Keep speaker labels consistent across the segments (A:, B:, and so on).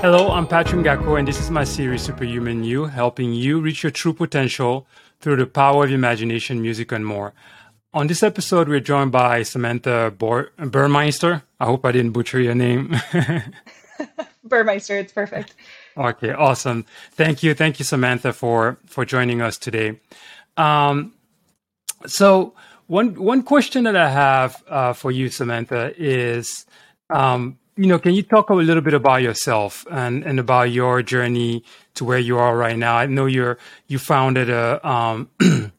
A: Hello, I'm Patrick Ngako, and this is my series Superhuman You, helping you reach your true potential through the power of imagination, music, and more. On this episode, we're joined by Samantha Bor- Burmeister. I hope I didn't butcher your name.
B: Burmeister, it's perfect.
A: Okay, awesome. Thank you, thank you, Samantha, for for joining us today. Um, so one one question that I have uh, for you, Samantha, is um, you know, can you talk a little bit about yourself and, and about your journey to where you are right now? I know you're you founded a um,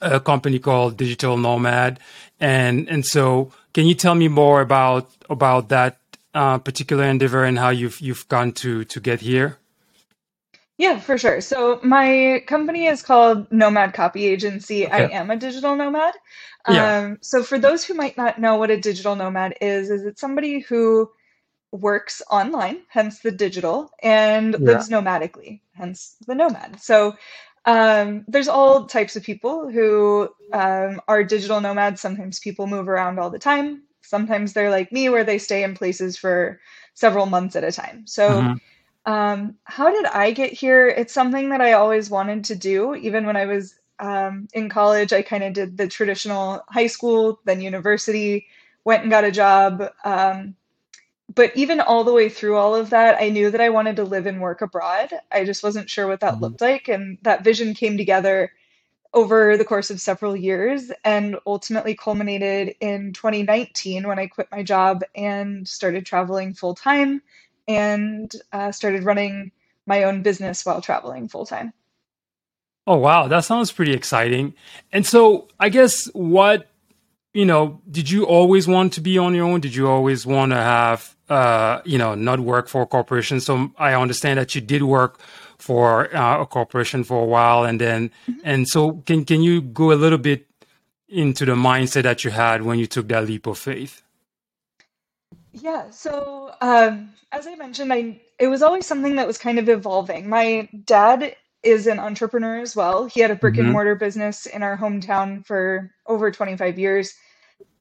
A: a company called Digital Nomad, and and so can you tell me more about about that uh, particular endeavor and how you've you've gone to to get here?
B: Yeah, for sure. So my company is called Nomad Copy Agency. I am a digital nomad.
A: Yeah.
B: Um, so for those who might not know what a digital nomad is, is it somebody who works online, hence the digital, and
A: Yeah.
B: lives nomadically, hence the nomad. So um, there's all types of people who um, are digital nomads. Sometimes people move around all the time. Sometimes they're like me, where they stay in places for several months at a time. So
A: hmm
B: um, how did I get here? It's something that I always wanted to do. Even when I was um, in college, I kind of did the traditional high school, then university, went and got a job. But even all the way through all of that, I knew that I wanted to live and work abroad. I just wasn't sure what that
A: hmm
B: looked like. And that vision came together over the course of several years and ultimately culminated in 2019 when I quit my job and started traveling full time and uh, started running my own business while traveling full time.
A: Oh wow, that sounds pretty exciting. And so I guess what you know, did you always want to be on your own? Did you always want to have, uh, you know, not work for a corporation? So I understand that you did work for uh, a corporation for a while, and then, and so can can you go a little bit into the mindset that you had when you took that leap of faith?
B: Yeah, so um, as I mentioned, I it was always something that was kind of evolving. My dad is an entrepreneur as well. He had a brick and
A: hmm
B: mortar business in our hometown for over 25 years.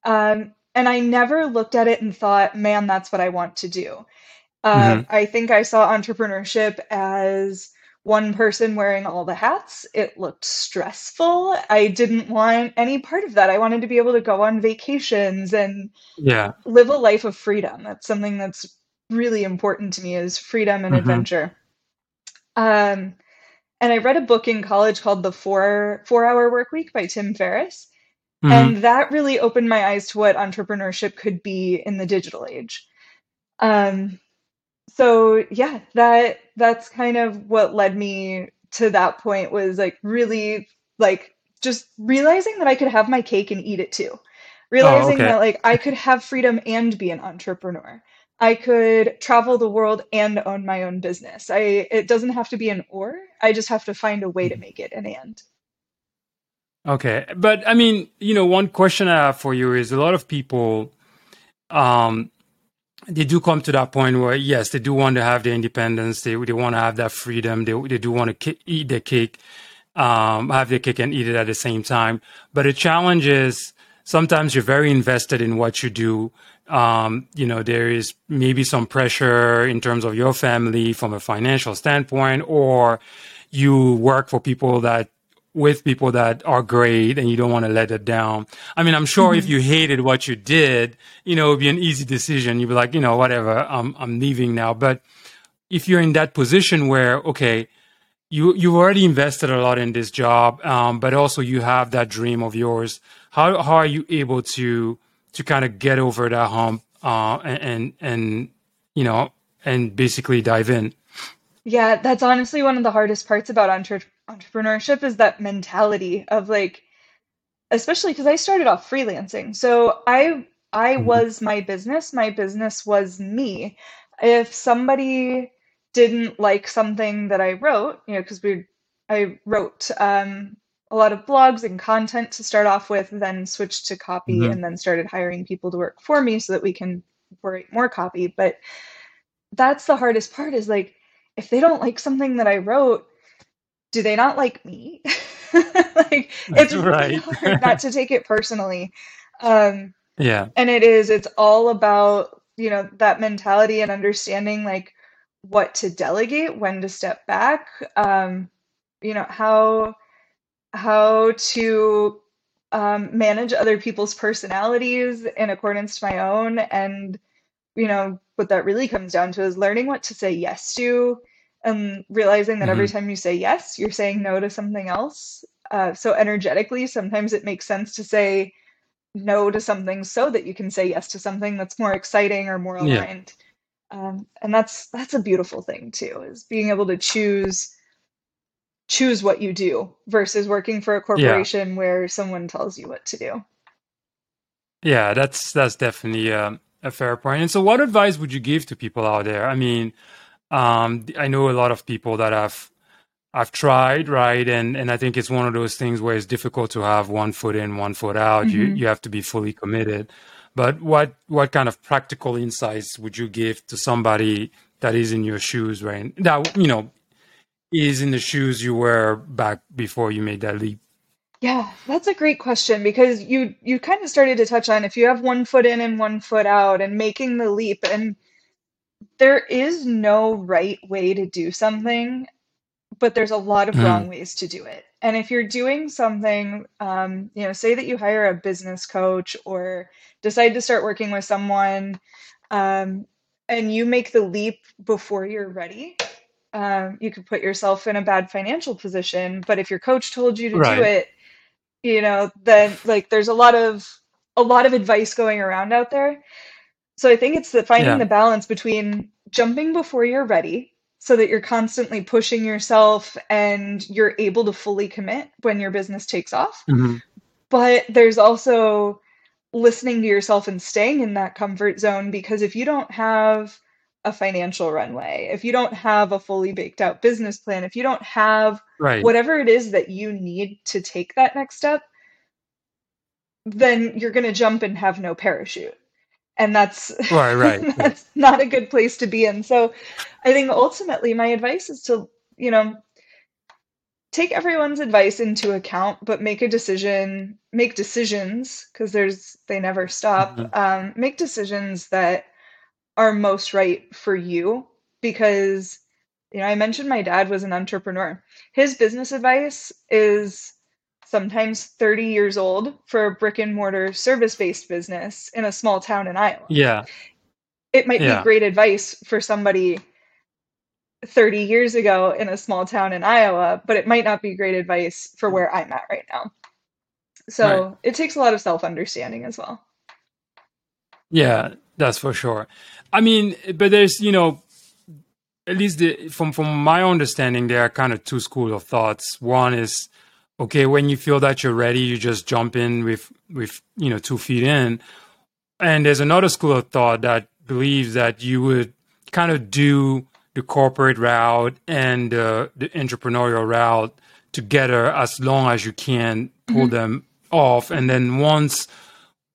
B: Um, and I never looked at it and thought, man, that's what I want to do.
A: hmm
B: Um, I think I saw entrepreneurship as one person wearing all the hats. It looked stressful. I didn't want any part of that. I wanted to be able to go on vacations and
A: Yeah.
B: live a life of freedom. That's something that's really important to me is freedom and
A: hmm
B: adventure. Um, and I read a book in college called The Four Four Hour Work Week by Tim Ferriss.
A: hmm
B: And that really opened my eyes to what entrepreneurship could be in the digital age. Um, so yeah, that that's kind of what led me to that point was like really like just realizing that I could have my cake and eat it too.
A: Oh,
B: Realizing
A: okay.
B: that like I could have freedom and be an entrepreneur. I could travel the world and own my own business. I it doesn't have to be an or. I just have to find a way to make it an and.
A: Okay. But I mean, you know, one question I have for you is a lot of people, um, they do come to that point where yes, they do want to have their independence. They they want to have that freedom. They they do want to eat their cake, um, have their cake and eat it at the same time. But the challenge is sometimes you're very invested in what you do. Um, you know, there is maybe some pressure in terms of your family from a financial standpoint, or you work for people that with people that are great and you don't want to let it down. I mean, I'm sure if
B: Mhm.
A: you hated what you did, you know, it'd be an easy decision. You'd be like, you know, whatever, I'm, I'm leaving now. But if you're in that position where, okay, you, you've already invested a lot in this job, um, but also you have that dream of yours, how, how are you able to, to kind of get over that hump, uh, and, and, and, you know, and basically dive in?
B: Yeah, that's honestly one of the hardest parts about entre entrepreneurship is that mentality of like, especially because I started off freelancing. So I I
A: Mhm.
B: was my business. My business was me. If somebody didn't like something that I wrote, you know, because we I wrote um, a lot of blogs and content to start off with, then switched to copy,
A: Mhm.
B: and then started hiring people to work for me so that we can write more copy. But that's the hardest part is like if they don't like something that I wrote, do they not like me? Like it's really hard not to take it personally. Um,
A: Yeah.
B: and it is, it's all about, you know, that mentality and understanding like what to delegate, when to step back, um, you know, how how to um, manage other people's personalities in accordance to my own. And, you know, what that really comes down to is learning what to say yes to and realizing that every
A: hmm
B: time you say yes, you're saying no to something else. Uh, so, energetically, sometimes it makes sense to say no to something so that you can say yes to something that's more exciting or more
A: Yeah.
B: aligned. Um, and that's that's a beautiful thing too, is being able to choose choose what you do versus working for a
A: Yeah.
B: corporation where someone tells you what to do.
A: Yeah. That's that's definitely um, a fair point. And so, what advice would you give to people out there? I mean, um, I know a lot of people that have I've tried, right? And and I think it's one of those things where it's difficult to have one foot in, one foot out. You
B: hmm
A: you have to be fully committed. But what what kind of practical insights would you give to somebody that is in your shoes, right? That you know is in the shoes you were back before you made that leap.
B: Yeah, that's a great question because you you kind of started to touch on if you have one foot in and one foot out and making the leap and there is no right way to do something, but there's a lot of wrong
A: Mhm.
B: ways to do it. And if you're doing something, um, you know, say that you hire a business coach or decide to start working with someone, um, and you make the leap before you're ready, um, you could put yourself in a bad financial position. But if your coach told you to do it, you know, then like there's a lot of a lot of advice going around out there. So I think it's the finding
A: Yeah.
B: the balance between jumping before you're ready so that you're constantly pushing yourself and you're able to fully commit when your business takes off.
A: hmm
B: But there's also listening to yourself and staying in that comfort zone because if you don't have a financial runway, if you don't have a fully baked out business plan, if you don't have
A: Right.
B: whatever it is that you need to take that next step, then you're going to jump and have no parachute. And that's
A: Right. Right. Yeah.
B: that's not a good place to be in. So I think ultimately my advice is to, you know, take everyone's advice into account, but make a decision, make decisions because there's they never stop.
A: hmm
B: Um, make decisions that are most right for you because you know, I mentioned my dad was an entrepreneur. His business advice is sometimes 30 years old for a brick and mortar service based business in a small town in Iowa.
A: Yeah.
B: It might be great advice for somebody 30 years ago in a small town in Iowa, but it might not be great advice for where I'm at right now.
A: Right.
B: So it takes a lot of self understanding as well.
A: Yeah. That's for sure. I mean, but there's you know at least the, from from my understanding, there are kind of two schools of thoughts. One is okay when you feel that you're ready, you just jump in with with you know two feet in, and there's another school of thought that believes that you would kind of do the corporate route and uh, the entrepreneurial route together as long as you can pull
B: hmm
A: them off, and then once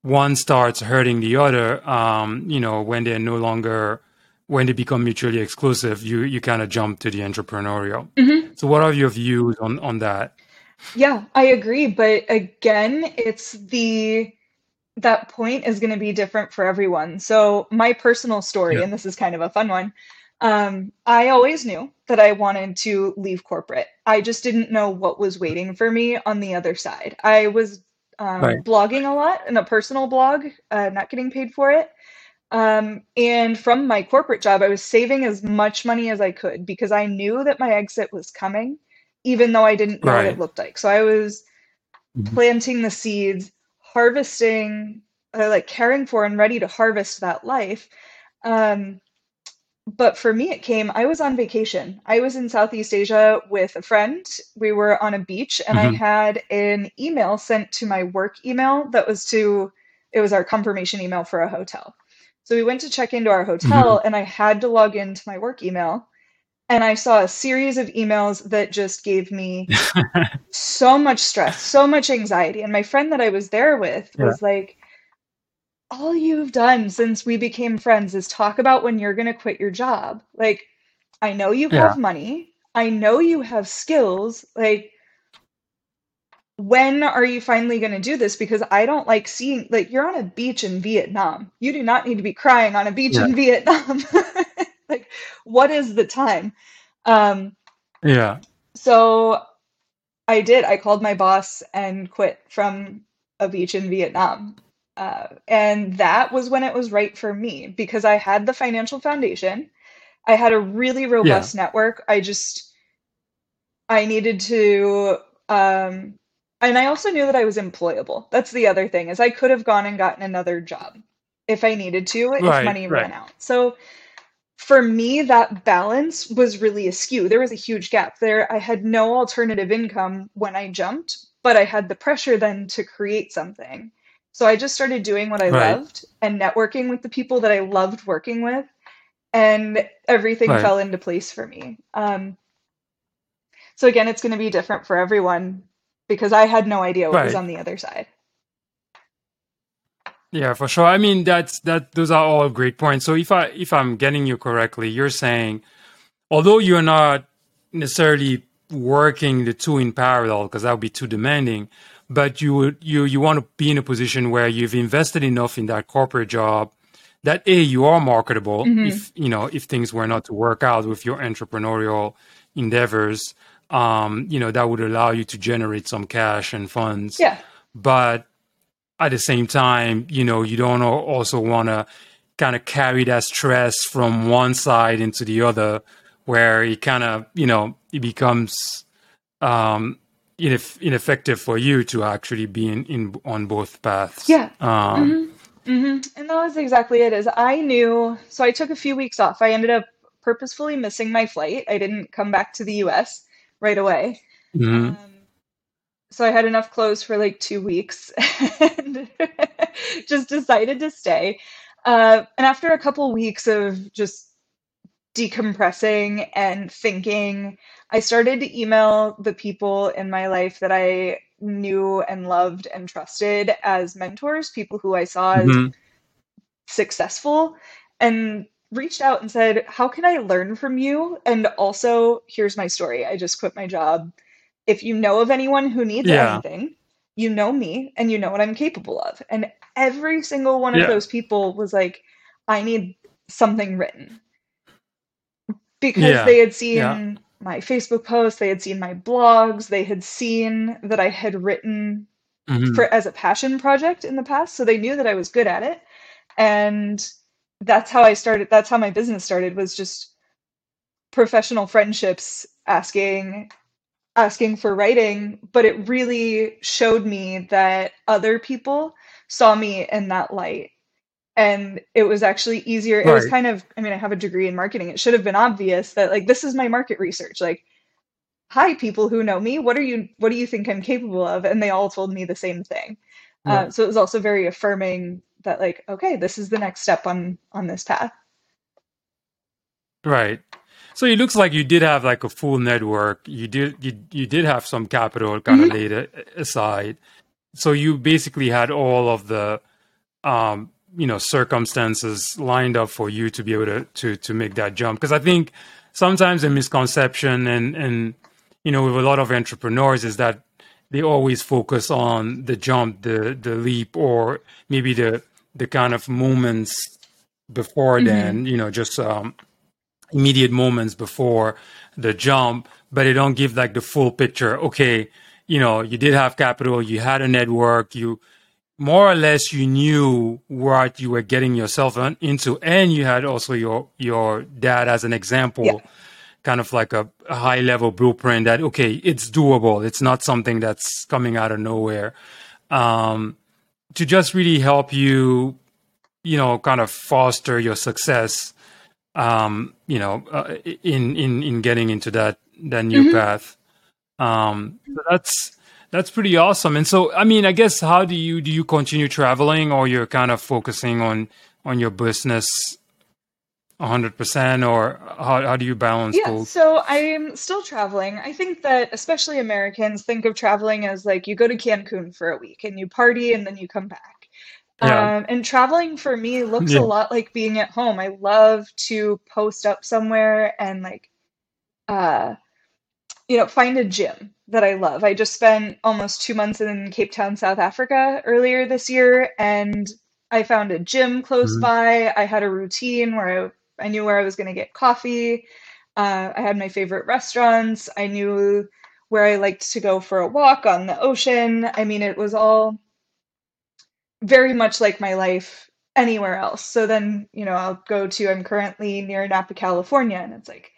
A: one starts hurting the other, um, you know, when they're no longer when they become mutually exclusive, you you kind of jump to the entrepreneurial.
B: hmm
A: So, what are your views on on that?
B: Yeah, I agree. But again, it's the that point is going to be different for everyone. So, my personal story,
A: Yeah.
B: and this is kind of a fun one, um, I always knew that I wanted to leave corporate. I just didn't know what was waiting for me on the other side. I was um,
A: Right.
B: blogging a lot in a personal blog, uh, not getting paid for it. Um, and from my corporate job, I was saving as much money as I could because I knew that my exit was coming, even though I didn't know what it looked like. So I was
A: Mhm.
B: planting the seeds, harvesting, uh, like caring for and ready to harvest that life. Um, but for me, it came, I was on vacation. I was in Southeast Asia with a friend. We were on a beach, and I
A: Mhm.
B: had an email sent to my work email that was to, it was our confirmation email for a hotel. So we went to check into our
A: Mhm.
B: hotel, and I had to log into my work email. And I saw a series of emails that just gave me so much stress, so much anxiety. And my friend that I was there with
A: Yeah.
B: was like, All you've done since we became friends is talk about when you're going to quit your job. Like, I know you
A: Yeah.
B: have money, I know you have skills. Like, when are you finally going to do this? Because I don't like seeing, like, you're on a beach in Vietnam. You do not need to be crying on a beach
A: Yeah.
B: in Vietnam. like, what is the time? Um,
A: Yeah.
B: so I did. I called my boss and quit from a beach in Vietnam. Uh, and that was when it was right for me because I had the financial foundation. I had a really
A: Yeah.
B: robust network. I just, I needed to, um, and I also knew that I was employable. That's the other thing is I could have gone and gotten another job if I needed to, if
A: Right.
B: money ran out. So for me, that balance was really askew. There was a huge gap there. I had no alternative income when I jumped, but I had the pressure then to create something. So I just started doing what I
A: Right.
B: loved and networking with the people that I loved working with, and everything
A: Right.
B: fell into place for me. Um, so again, it's going to be different for everyone because I had no idea what was on the other side.
A: Yeah, for sure. I mean, that's that. Those are all great points. So if I if I'm getting you correctly, you're saying, although you're not necessarily working the two in parallel because that would be too demanding, but you you you want to be in a position where you've invested enough in that corporate job that a you are marketable
B: hmm
A: if you know if things were not to work out with your entrepreneurial endeavors. Um, you know that would allow you to generate some cash and funds,
B: Yeah.
A: but at the same time, you know, you don't also want to kind of carry that stress from one side into the other, where it kind of, you know, it becomes um, ineff- ineffective for you to actually be in, in on both paths.
B: Yeah.
A: Um,
B: hmm hmm And that was exactly it. Is I knew, so I took a few weeks off. I ended up purposefully missing my flight. I didn't come back to the U.S. right away.
A: mhm.
B: Um, so I had enough clothes for like two weeks and just decided to stay. Uh, and after a couple weeks of just decompressing and thinking, I started to email the people in my life that I knew and loved and trusted as mentors, people who I saw as
A: Mhm.
B: successful, and reached out and said, How can I learn from you? And also, here's my story. I just quit my job. If you know of anyone who needs
A: Yeah.
B: anything, you know me and you know what I'm capable of. And every single one of those people was like, I need something written because
A: Yeah.
B: they had
A: Yeah.
B: seen my Facebook posts, they had seen my blogs, they had seen that I had written
A: Mhm.
B: for as a passion project in the past, so they knew that I was good at it. And that's how I started, that's how my business started was just professional friendships asking asking for writing, but it really showed me that other people saw me in that light and it was actually easier. It was kind of i mean i have a degree in marketing. It should have been obvious that like this is my market research. Like hi people who know me. What are you what do you think i'm capable of? And they all told me the same thing. Uh, so it was also very affirming that like okay this is the next step on on this path.
A: Right. So it looks like you did have like a full network. You did you you did have some capital kind of
B: hmm
A: laid aside. So you basically had all of the um, you know circumstances lined up for you to be able to to to make that jump. Because I think sometimes a misconception and and you know with a lot of entrepreneurs is that they always focus on the jump, the the leap, or maybe the the kind of moments before
B: hmm
A: then. You know, just um, immediate moments before the jump, but they don't give like the full picture. Okay, you know, you did have capital, you had a network, you more or less you knew what you were getting yourself into, and you had also your your dad as an
B: yeah
A: example, kind of like a, a high level blueprint that okay, it's doable. It's not something that's coming out of nowhere. Um, to just really help you, you know, kind of foster your success um, you know, uh, in in in getting into that that new
B: hmm
A: path. Um, so that's that's pretty awesome. And so, I mean, I guess how do you do you continue traveling, or you're kind of focusing on on your business 100 percent, or how how do you balance
B: Yeah,
A: both?
B: so I'm still traveling. I think that especially Americans think of traveling as like you go to Cancun for a week and you party and then you come back.
A: Yeah,
B: Um, and traveling for me looks a lot like being at home. I love to post up somewhere and like uh, you know, find a gym that I love. I just spent almost two months in Cape Town, South Africa earlier this year, and I found a gym close
A: Mhm.
B: by. I had a routine where I I knew where I was going to get coffee. Uh, I had my favorite restaurants. I knew where I liked to go for a walk on the ocean. I mean, it was all very much like my life anywhere else. So then, you know, I'll go to, I'm currently near Napa, California, and it's like,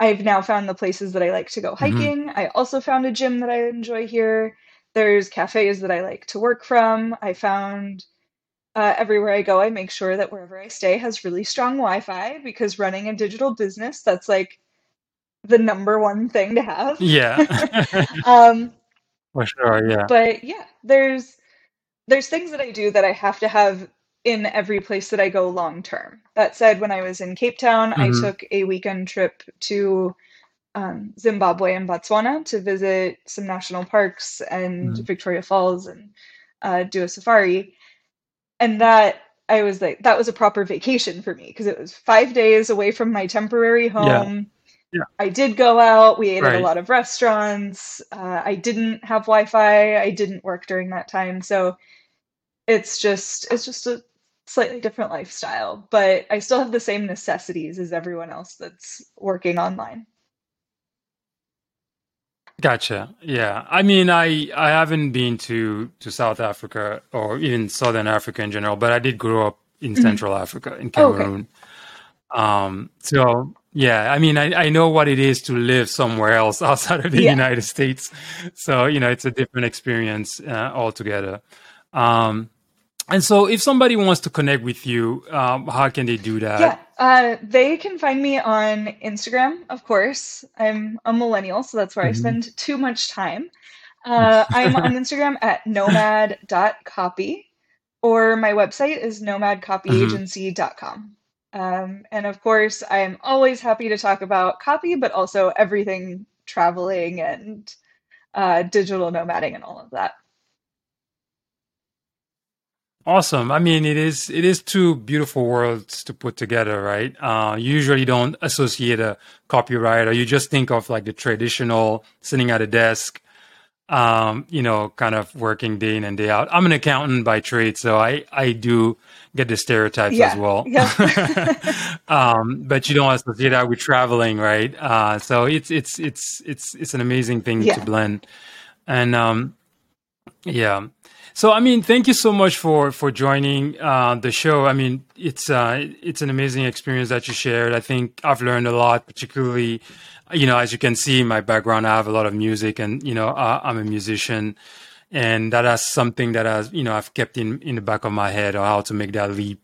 B: I've now found the places that I like to go
A: Mm-hmm.
B: hiking. I also found a gym that I enjoy here. There's cafes that I like to work from. I found uh, everywhere I go, I make sure that wherever I stay has really strong Wi Fi because running a digital business, that's like the number one thing to have.
A: Yeah.
B: Um,
A: For sure. Yeah.
B: but yeah, there's there's things that I do that I have to have in every place that I go long term. That said, when I was in Cape Town, I
A: Mhm.
B: took a weekend trip to um, Zimbabwe and Botswana to visit some national parks and
A: Mhm.
B: Victoria Falls and uh, do a safari. And that I was like, that was a proper vacation for me because it was five days away from my temporary home.
A: Yeah.
B: I did go out. We ate at a lot of restaurants. Uh, I didn't have Wi-Fi. I didn't work during that time, so it's just it's just a slightly different lifestyle. But I still have the same necessities as everyone else that's working online.
A: Gotcha. Yeah. I mean, I I haven't been to to South Africa or even Southern Africa in general, but I did grow up in
B: Mhm.
A: Central Africa in
B: Oh, okay.
A: Cameroon. Um, so yeah, I mean, I, I know what it is to live somewhere else outside of the
B: Yeah.
A: United States. So, you know, it's a different experience uh, altogether. Um, and so if somebody wants to connect with you, um, how can they do that?
B: Yeah, uh, they can find me on Instagram, of course. I'm a millennial, so that's where I
A: Mhm.
B: spend too much time. Uh, I'm on Instagram at nomad.copy, or my website is nomadcopyagency.com. Um, and of course, I'm always happy to talk about copy, but also everything traveling and uh, digital nomading and all of that.
A: Awesome. I mean, it is it is two beautiful worlds to put together, right? Uh, you usually don't associate a copywriter. You just think of like the traditional sitting at a desk, um, you know, kind of working day in and day out. I'm an accountant by trade, so I I do get the stereotypes
B: Yeah,
A: as well.
B: yeah.
A: um, but you don't associate that with traveling, right? Uh, so it's it's it's it's it's an amazing thing to blend, and um, yeah. So I mean, thank you so much for for joining uh, the show. I mean, it's uh, it's an amazing experience that you shared. I think I've learned a lot, particularly, you know, as you can see in my background, I have a lot of music, and you know, I'm a musician, and that is something that has you know I've kept in in the back of my head on how to make that leap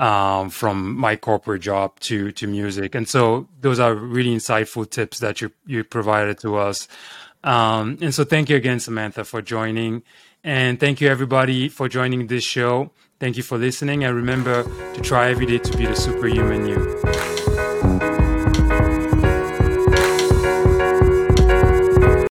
A: um, from my corporate job to to music. And so those are really insightful tips that you you provided to us. Um, and so thank you again, Samantha, for joining. And thank you everybody for joining this show. Thank you for listening. And remember to try every day to be the superhuman you.